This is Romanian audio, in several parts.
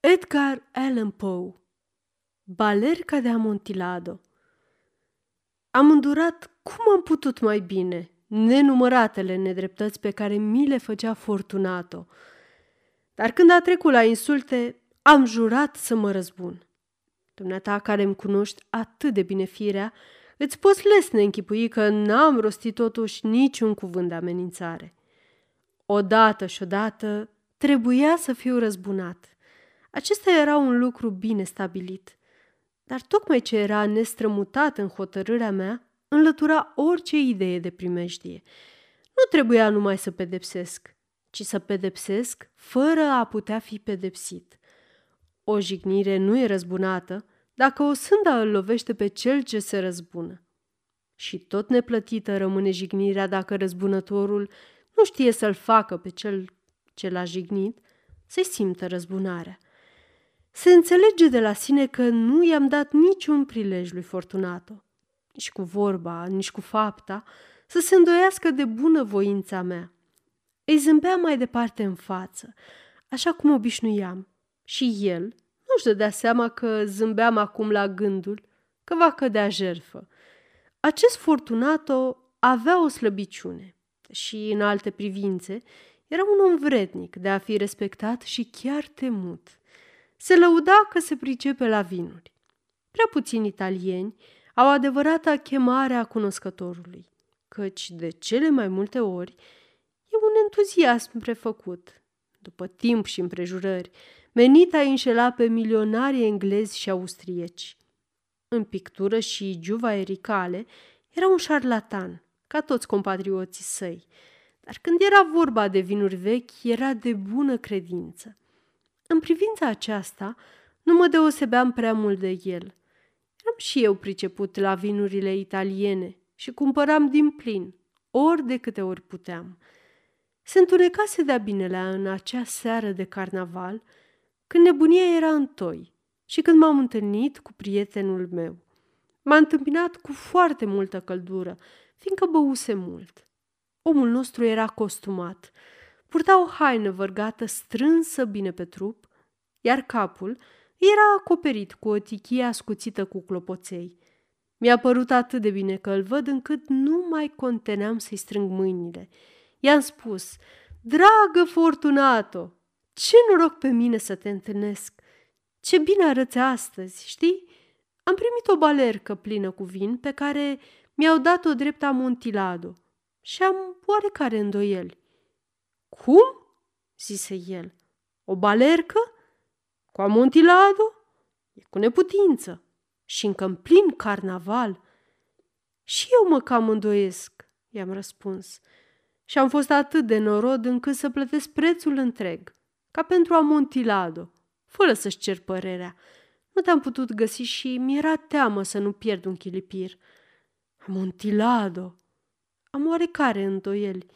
Edgar Allan Poe Balerca de Amontillado Am îndurat cum am putut mai bine nenumăratele nedreptăți pe care mi le făcea Fortunato. Dar când a trecut la insulte, am jurat să mă răzbun. Dumneata care îmi cunoști atât de bine firea, îți poți lesne închipui că n-am rostit totuși niciun cuvânt de amenințare. Odată și odată trebuia să fiu răzbunat. Acesta era un lucru bine stabilit. Dar tocmai ce era nestrămutat în hotărârea mea, înlătura orice idee de primejdie. Nu trebuia numai să pedepsesc, ci să pedepsesc fără a putea fi pedepsit. O jignire nu e răzbunată dacă o sânda îl lovește pe cel ce se răzbună. Și tot neplătită rămâne jignirea dacă răzbunătorul nu știe să-l facă pe cel ce l-a jignit, să-i simtă răzbunarea. Se înțelege de la sine că nu i-am dat niciun prilej lui Fortunato, nici cu vorba, nici cu fapta, să se îndoiască de bună voința mea. Îi zâmbea mai departe în față, așa cum obișnuiam, și el nu-și dădea seama că zâmbeam acum la gândul că va cădea jerfă. Acest Fortunato avea o slăbiciune și, în alte privințe, era un om vrednic de a fi respectat și chiar temut se lăuda că se pricepe la vinuri. Prea puțini italieni au adevărata chemare a cunoscătorului, căci de cele mai multe ori e un entuziasm prefăcut, după timp și împrejurări, menit a înșela pe milionarii englezi și austrieci. În pictură și giuva ericale era un șarlatan, ca toți compatrioții săi, dar când era vorba de vinuri vechi, era de bună credință – în privința aceasta, nu mă deosebeam prea mult de el. Eram și eu priceput la vinurile italiene și cumpăram din plin, ori de câte ori puteam. Se întunecase de-a binelea în acea seară de carnaval, când nebunia era în toi și când m-am întâlnit cu prietenul meu. M-a întâmpinat cu foarte multă căldură, fiindcă băuse mult. Omul nostru era costumat – Purta o haină vărgată strânsă bine pe trup, iar capul era acoperit cu o tichie ascuțită cu clopoței. Mi-a părut atât de bine că îl văd încât nu mai conteneam să-i strâng mâinile. I-am spus, dragă Fortunato, ce noroc pe mine să te întâlnesc! Ce bine arăți astăzi, știi? Am primit o balercă plină cu vin pe care mi-au dat-o drept amontilado și am oarecare îndoieli. Cum? zise el. O balercă? Cu amontilado? E cu neputință. Și încă în plin carnaval. Și eu mă cam îndoiesc, i-am răspuns. Și am fost atât de norod încât să plătesc prețul întreg, ca pentru amontilado, fără să-și cer părerea. Nu te-am putut găsi și mi-era teamă să nu pierd un chilipir. Amontilado! Am oarecare îndoieli.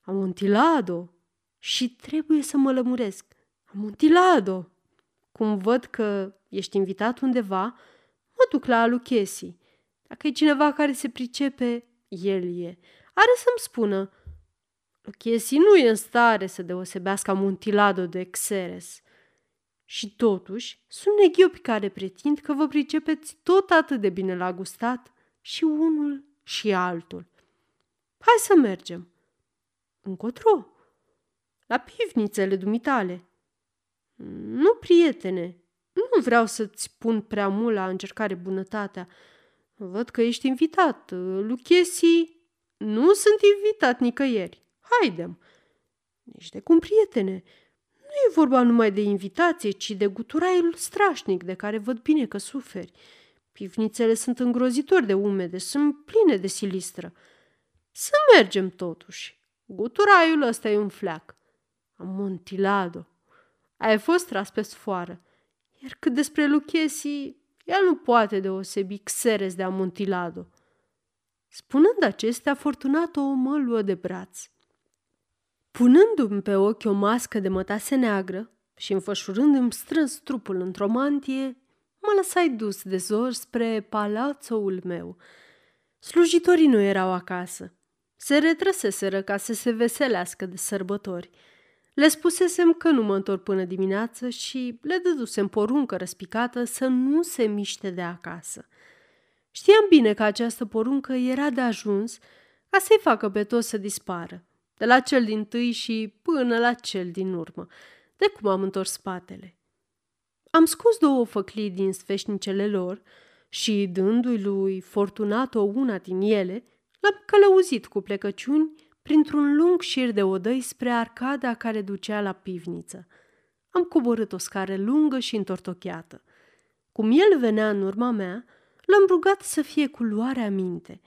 Amontilado! Și trebuie să mă lămuresc. Amontilado! Cum văd că ești invitat undeva, mă duc la Aluchesi. Dacă e cineva care se pricepe, el e. Are să-mi spună. Luchesi nu e în stare să deosebească Amontilado de Xeres. Și totuși, sunt neghiopi care pretind că vă pricepeți tot atât de bine la gustat și unul și altul. Hai să mergem. Încotro? La pivnițele dumitale. Nu, prietene, nu vreau să-ți pun prea mult la încercare bunătatea. Văd că ești invitat. Luchesi, nu sunt invitat nicăieri. Haidem. Nici de cum, prietene. Nu e vorba numai de invitație, ci de guturaiul strașnic de care văd bine că suferi. Pivnițele sunt îngrozitori de umede, sunt pline de silistră. Să mergem totuși. Guturaiul ăsta e un fleac. Amontilado. Ai fost tras pe sfoară. Iar cât despre Luchesi, el nu poate deosebi Xeres de Amontilado. Spunând acestea, Fortunato o mă luă de braț. Punându-mi pe ochi o mască de mătase neagră și înfășurându-mi strâns trupul într-o mantie, mă lăsai dus de zor spre palațoul meu. Slujitorii nu erau acasă. Se retrăseseră ca să se veselească de sărbători – Le spusesem că nu mă întorc până dimineață și le dădusem poruncă răspicată să nu se miște de acasă. Știam bine că această poruncă era de ajuns ca să-i facă pe toți să dispară, de la cel din tâi și până la cel din urmă, de cum am întors spatele. Am scos două făclii din sfeșnicele lor și, dându-i lui Fortunato una din ele, l-am călăuzit cu plecăciuni printr-un lung șir de odăi spre arcada care ducea la pivniță. Am coborât o scară lungă și întortocheată. Cum el venea în urma mea, l-am rugat să fie cu luarea minte.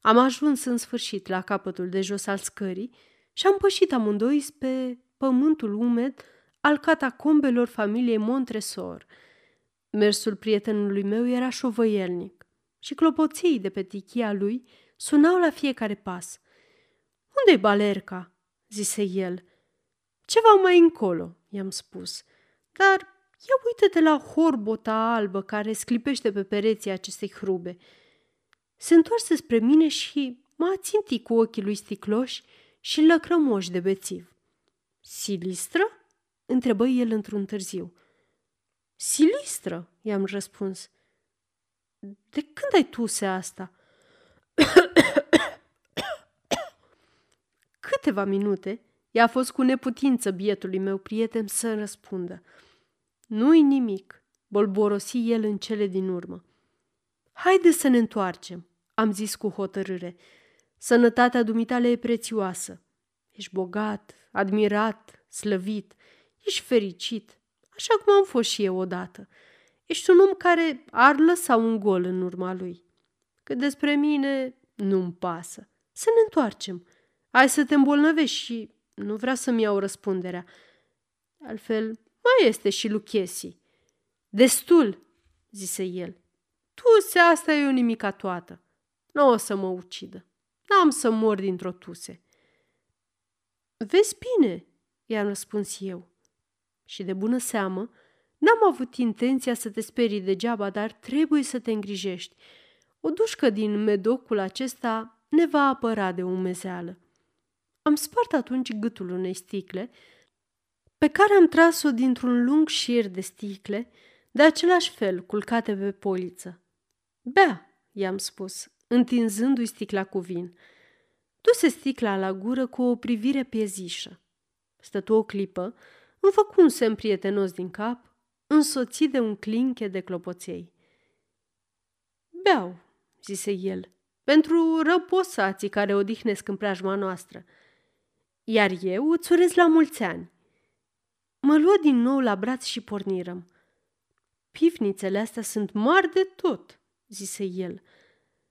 Am ajuns în sfârșit la capătul de jos al scării și am pășit amândoi spre pământul umed al catacombelor familiei Montresor. Mersul prietenului meu era șovăielnic și clopoței de pe tichia lui sunau la fiecare pas. Unde-i balerca?" zise el. Ceva mai încolo," i-am spus. Dar ia uite-te la horbota albă care sclipește pe pereții acestei hrube. Se întoarse spre mine și m-a țintit cu ochii lui sticloși și lăcrămoși de bețiv. Silistră? întrebă el într-un târziu. Silistră, i-am răspuns. De când ai tusea asta? Câteva minute i-a fost cu neputință bietului meu prieten să răspundă. Nu-i nimic, bolborosi el în cele din urmă. Haide să ne întoarcem, am zis cu hotărâre. Sănătatea dumitale e prețioasă. Ești bogat, admirat, slăvit, ești fericit, așa cum am fost și eu odată. Ești un om care ar lăsa un gol în urma lui. Cât despre mine, nu-mi pasă. Să ne întoarcem. Ai să te îmbolnăvești și nu vrea să-mi iau răspunderea. Altfel, mai este și Luchesi. Destul, zise el. Tu se asta e o nimica toată. Nu o să mă ucidă. N-am să mor dintr-o tuse. Vezi bine, i-am răspuns eu. Și de bună seamă, n-am avut intenția să te sperii degeaba, dar trebuie să te îngrijești. O dușcă din medocul acesta ne va apăra de umezeală. Am spart atunci gâtul unei sticle, pe care am tras-o dintr-un lung șir de sticle, de același fel, culcate pe poliță. Bea, i-am spus, întinzându-i sticla cu vin. Duse sticla la gură cu o privire piezișă. Stătu o clipă, îmi făcu un semn prietenos din cap, însoțit de un clinche de clopoței. Beau, zise el, pentru răposații care odihnesc în preajma noastră – iar eu îți urez la mulți ani. Mă luă din nou la braț și pornirăm. Pivnițele astea sunt mari de tot, zise el.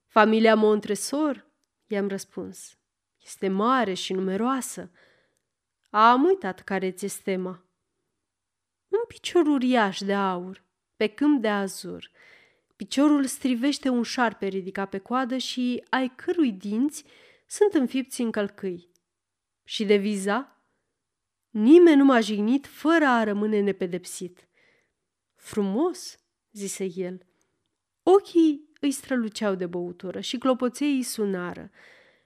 Familia Montresor, i-am răspuns, este mare și numeroasă. Am uitat care ți este tema. Un picior uriaș de aur, pe câmp de azur. Piciorul strivește un șarpe ridicat pe coadă și ai cărui dinți sunt înfipți în călcâi și de viza? Nimeni nu m-a jignit fără a rămâne nepedepsit. Frumos, zise el. Ochii îi străluceau de băutură și clopoței îi sunară.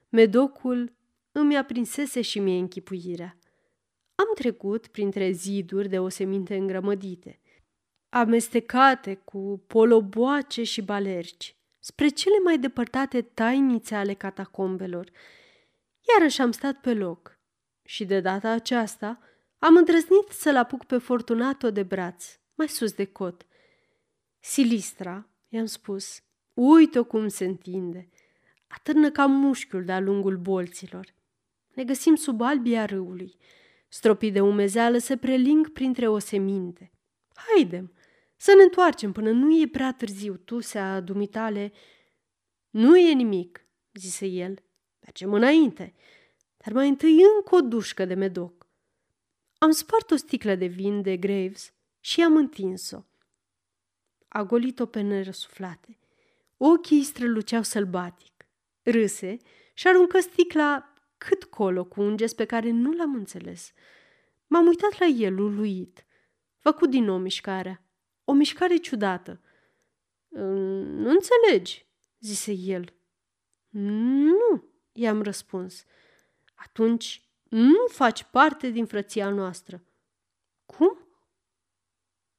Medocul îmi aprinsese și mie închipuirea. Am trecut printre ziduri de oseminte îngrămădite, amestecate cu poloboace și balerci, spre cele mai depărtate tainițe ale catacombelor, Iarăși am stat pe loc și de data aceasta am îndrăznit să-l apuc pe Fortunato de braț, mai sus de cot. Silistra, i-am spus, uite-o cum se întinde. Atârnă ca mușchiul de-a lungul bolților. Ne găsim sub albia râului. Stropii de umezeală se preling printre oseminte. Haidem, să ne întoarcem până nu e prea târziu, tusea dumitale. Nu e nimic, zise el. Mergem înainte, dar mai întâi încă o dușcă de medoc. Am spart o sticlă de vin de Graves și am întins-o. A golit-o pe nerăsuflate. Ochii străluceau sălbatic. Râse și aruncă sticla cât colo cu un gest pe care nu l-am înțeles. M-am uitat la el, uluit. Făcut din nou mișcarea. O mișcare ciudată. Nu înțelegi, zise el. Nu, i-am răspuns. Atunci Nu faci parte din frăția noastră. Cum?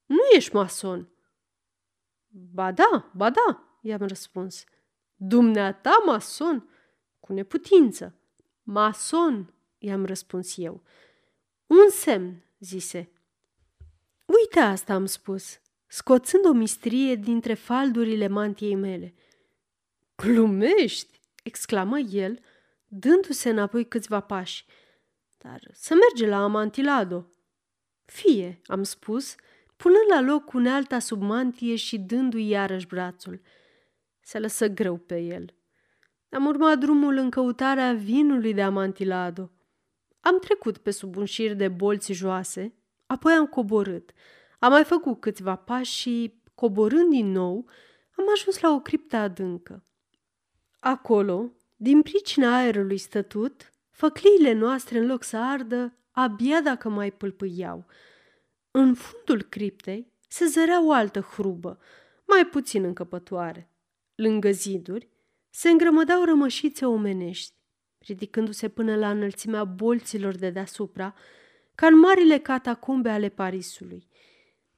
Nu ești mason. Ba da, ba da, i-am răspuns. Dumneata mason? Cu neputință. Mason, i-am răspuns eu. Un semn, zise. Uite asta, am spus, scoțând o mistrie dintre faldurile mantiei mele. Glumești, exclamă el, dându-se înapoi câțiva pași. Dar să merge la Amantilado. Fie, am spus, punând la loc unealta sub mantie și dându-i iarăși brațul. Se lăsă greu pe el. Am urmat drumul în căutarea vinului de Amantilado. Am trecut pe sub un șir de bolți joase, apoi am coborât. Am mai făcut câțiva pași și, coborând din nou, am ajuns la o criptă adâncă. Acolo, din pricina aerului stătut, făcliile noastre, în loc să ardă, abia dacă mai pâlpâiau. În fundul criptei se zărea o altă hrubă, mai puțin încăpătoare. Lângă ziduri se îngrămădau rămășițe omenești, ridicându-se până la înălțimea bolților de deasupra, ca în marile catacombe ale Parisului.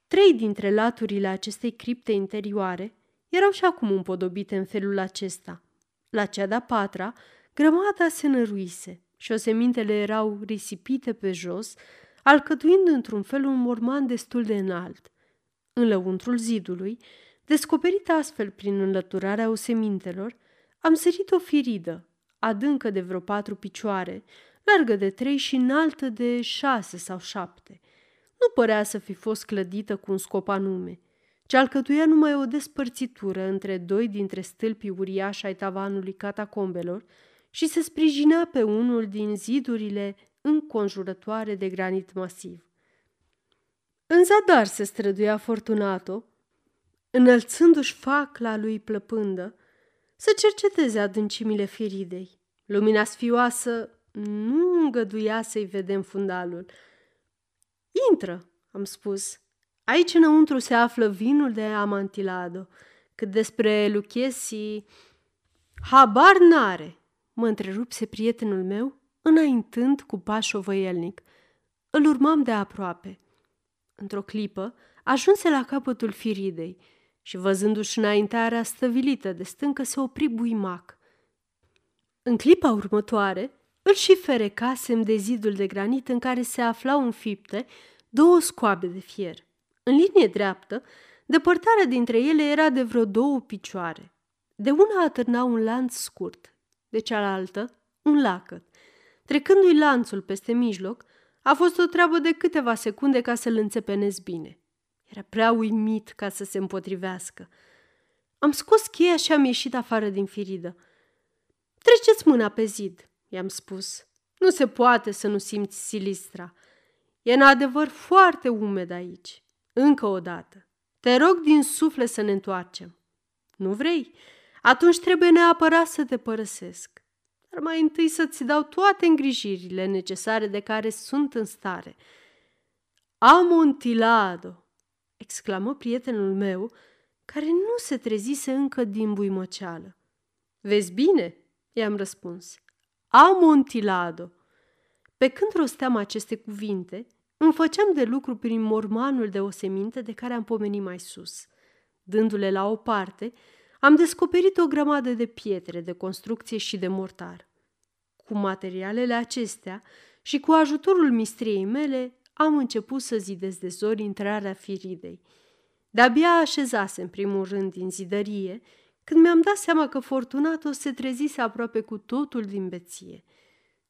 Trei dintre laturile acestei cripte interioare erau și acum împodobite în felul acesta. La cea de-a patra, grămada se năruise și osemintele erau risipite pe jos, alcătuind într-un fel un morman destul de înalt. În lăuntrul zidului, descoperit astfel prin înlăturarea osemintelor, am sărit o firidă, adâncă de vreo patru picioare, largă de trei și înaltă de șase sau șapte. Nu părea să fi fost clădită cu un scop anume, ci alcătuia numai o despărțitură între doi dintre stâlpii uriași ai tavanului catacombelor și se sprijinea pe unul din zidurile înconjurătoare de granit masiv. În zadar se străduia Fortunato, înălțându-și facla lui plăpândă, să cerceteze adâncimile firidei. Lumina sfioasă nu îngăduia să-i vedem fundalul. Intră, am spus. Aici înăuntru se află vinul de amantilado. Cât despre Luchesi, habar n-are, mă întrerupse prietenul meu, înaintând cu pași ovăielnic. Îl urmam de aproape. Într-o clipă, ajunse la capătul firidei și, văzându-și înaintarea stăvilită de stâncă, se opri buimac. În clipa următoare, îl și ferecasem de zidul de granit în care se aflau înfipte două scoabe de fier. În linie dreaptă, depărtarea dintre ele era de vreo două picioare. De una atârna un lanț scurt, de cealaltă un lacăt. Trecându-i lanțul peste mijloc, a fost o treabă de câteva secunde ca să-l înțepenez bine. Era prea uimit ca să se împotrivească. Am scos cheia și am ieșit afară din firidă. Treceți mâna pe zid, i-am spus. Nu se poate să nu simți silistra. E în adevăr foarte umed aici. Încă o dată. Te rog din suflet să ne întoarcem. Nu vrei? Atunci trebuie neapărat să te părăsesc. Dar mai întâi să-ți dau toate îngrijirile necesare de care sunt în stare. Amontilado! exclamă prietenul meu, care nu se trezise încă din buimăceală. Vezi bine? i-am răspuns. Amontilado! Pe când rosteam aceste cuvinte, îmi făceam de lucru prin mormanul de oseminte de care am pomenit mai sus. Dându-le la o parte, am descoperit o grămadă de pietre de construcție și de mortar. Cu materialele acestea și cu ajutorul mistriei mele, am început să zidez de zori intrarea firidei. De-abia așezase în primul rând din zidărie, când mi-am dat seama că Fortunato se trezise aproape cu totul din beție.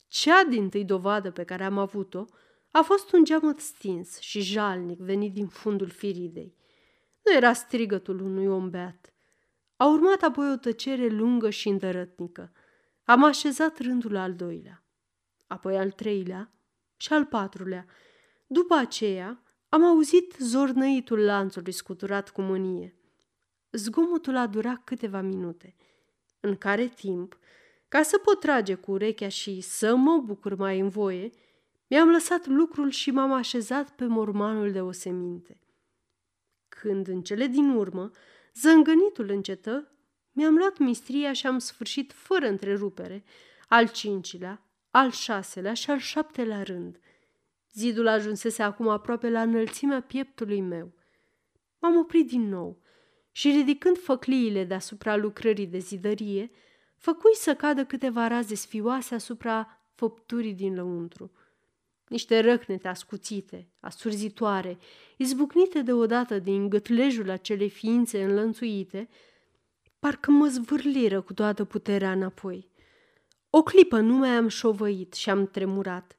Cea din tâi dovadă pe care am avut-o a fost un geamăt stins și jalnic venit din fundul firidei. Nu era strigătul unui om beat. A urmat apoi o tăcere lungă și îndărătnică. Am așezat rândul al doilea, apoi al treilea și al patrulea. După aceea, am auzit zornăitul lanțului scuturat cu mânie. Zgomotul a durat câteva minute, în care timp, ca să pot trage cu urechea și să mă bucur mai în voie, mi-am lăsat lucrul și m-am așezat pe mormanul de oseminte. Când, în cele din urmă, zângănitul încetă, mi-am luat mistria și am sfârșit fără întrerupere al cincilea, al șaselea și al șaptelea rând. Zidul ajunsese acum aproape la înălțimea pieptului meu. M-am oprit din nou și, ridicând făcliile deasupra lucrării de zidărie, făcui să cadă câteva raze sfioase asupra făpturii din lăuntru. Niște răcnete ascuțite, asurzitoare, izbucnite deodată din gâtlejul acelei ființe înlănțuite, parcă mă zvârliră cu toată puterea înapoi. O clipă nu mai am șovăit și am tremurat.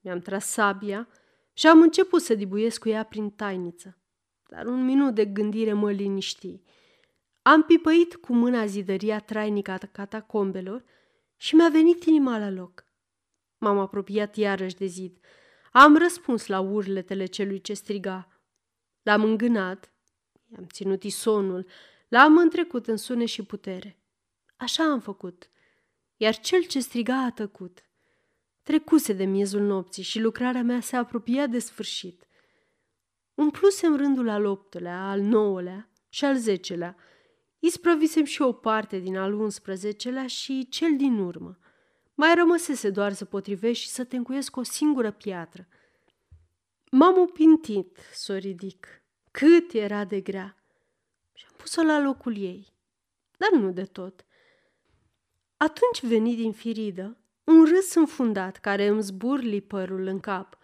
Mi-am tras sabia și am început să dibuiesc cu ea prin tainiță, dar un minut de gândire mă liniști. Am pipăit cu mâna zidăria trainică a catacombelor și mi-a venit inima la loc. M-am apropiat iarăși de zid. Am răspuns la urletele celui ce striga. L-am îngânat, i-am ținut isonul, l-am întrecut în sune și putere. Așa am făcut, iar cel ce striga a tăcut. Trecuse de miezul nopții și lucrarea mea se apropia de sfârșit. Umplusem rândul al optulea, al nouălea și al zecelea. Isprăvisem și o parte din al unsprezecelea și cel din urmă. Mai rămăsese doar să potrivești și să te încuiesc o singură piatră. M-am opintit să o ridic. Cât era de grea! Și am pus-o la locul ei. Dar nu de tot. Atunci veni din firidă un râs înfundat care îmi zburli părul în cap.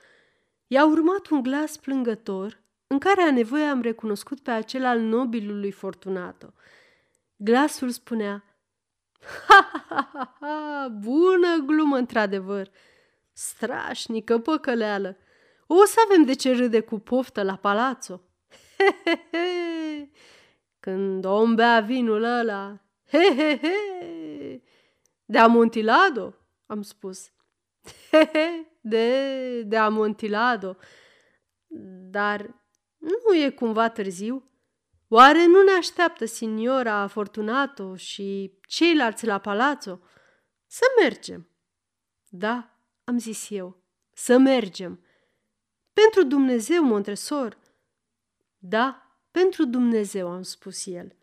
I-a urmat un glas plângător în care a nevoie am recunoscut pe acel al nobilului Fortunato. Glasul spunea, Ha, ha, ha, ha, bună glumă într-adevăr, strașnică păcăleală. O să avem de ce râde cu poftă la palazzo. He, he, he. Când om bea vinul ăla, he, he, he. De amontilado, am spus. He, he, de, de amontilado. Dar nu e cumva târziu? Oare nu ne așteaptă signora Fortunato și ceilalți la palazzo? Să mergem. Da, am zis eu, să mergem. Pentru Dumnezeu, Montresor. Da, pentru Dumnezeu, am spus el.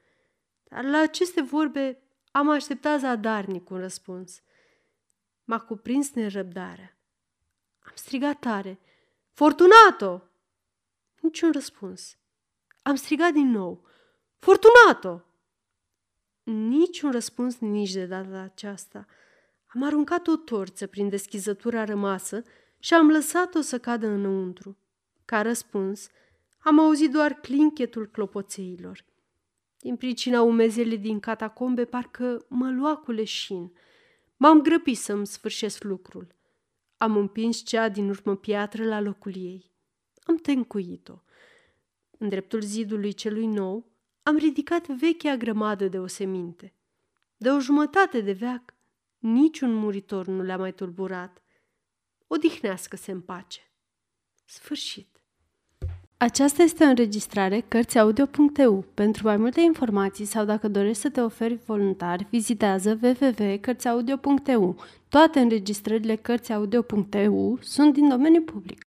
Dar la aceste vorbe am așteptat zadarnic un răspuns. M-a cuprins nerăbdarea. Am strigat tare. Fortunato! Niciun răspuns. Am strigat din nou. Fortunato! Niciun răspuns nici de data aceasta. Am aruncat o torță prin deschizătura rămasă și am lăsat-o să cadă înăuntru. Ca răspuns, am auzit doar clinchetul clopoțeilor. Din pricina umezelii din catacombe, parcă mă lua cu leșin. M-am grăbit să-mi sfârșesc lucrul. Am împins cea din urmă piatră la locul ei. Am tencuit-o. În dreptul zidului celui nou, am ridicat vechea grămadă de oseminte. De o jumătate de veac, niciun muritor nu le-a mai tulburat. Odihnească-se în pace. Sfârșit. Aceasta este o înregistrare Cărțiaudio.eu. Pentru mai multe informații sau dacă dorești să te oferi voluntar, vizitează www.cărțiaudio.eu. Toate înregistrările Cărțiaudio.eu sunt din domeniu public.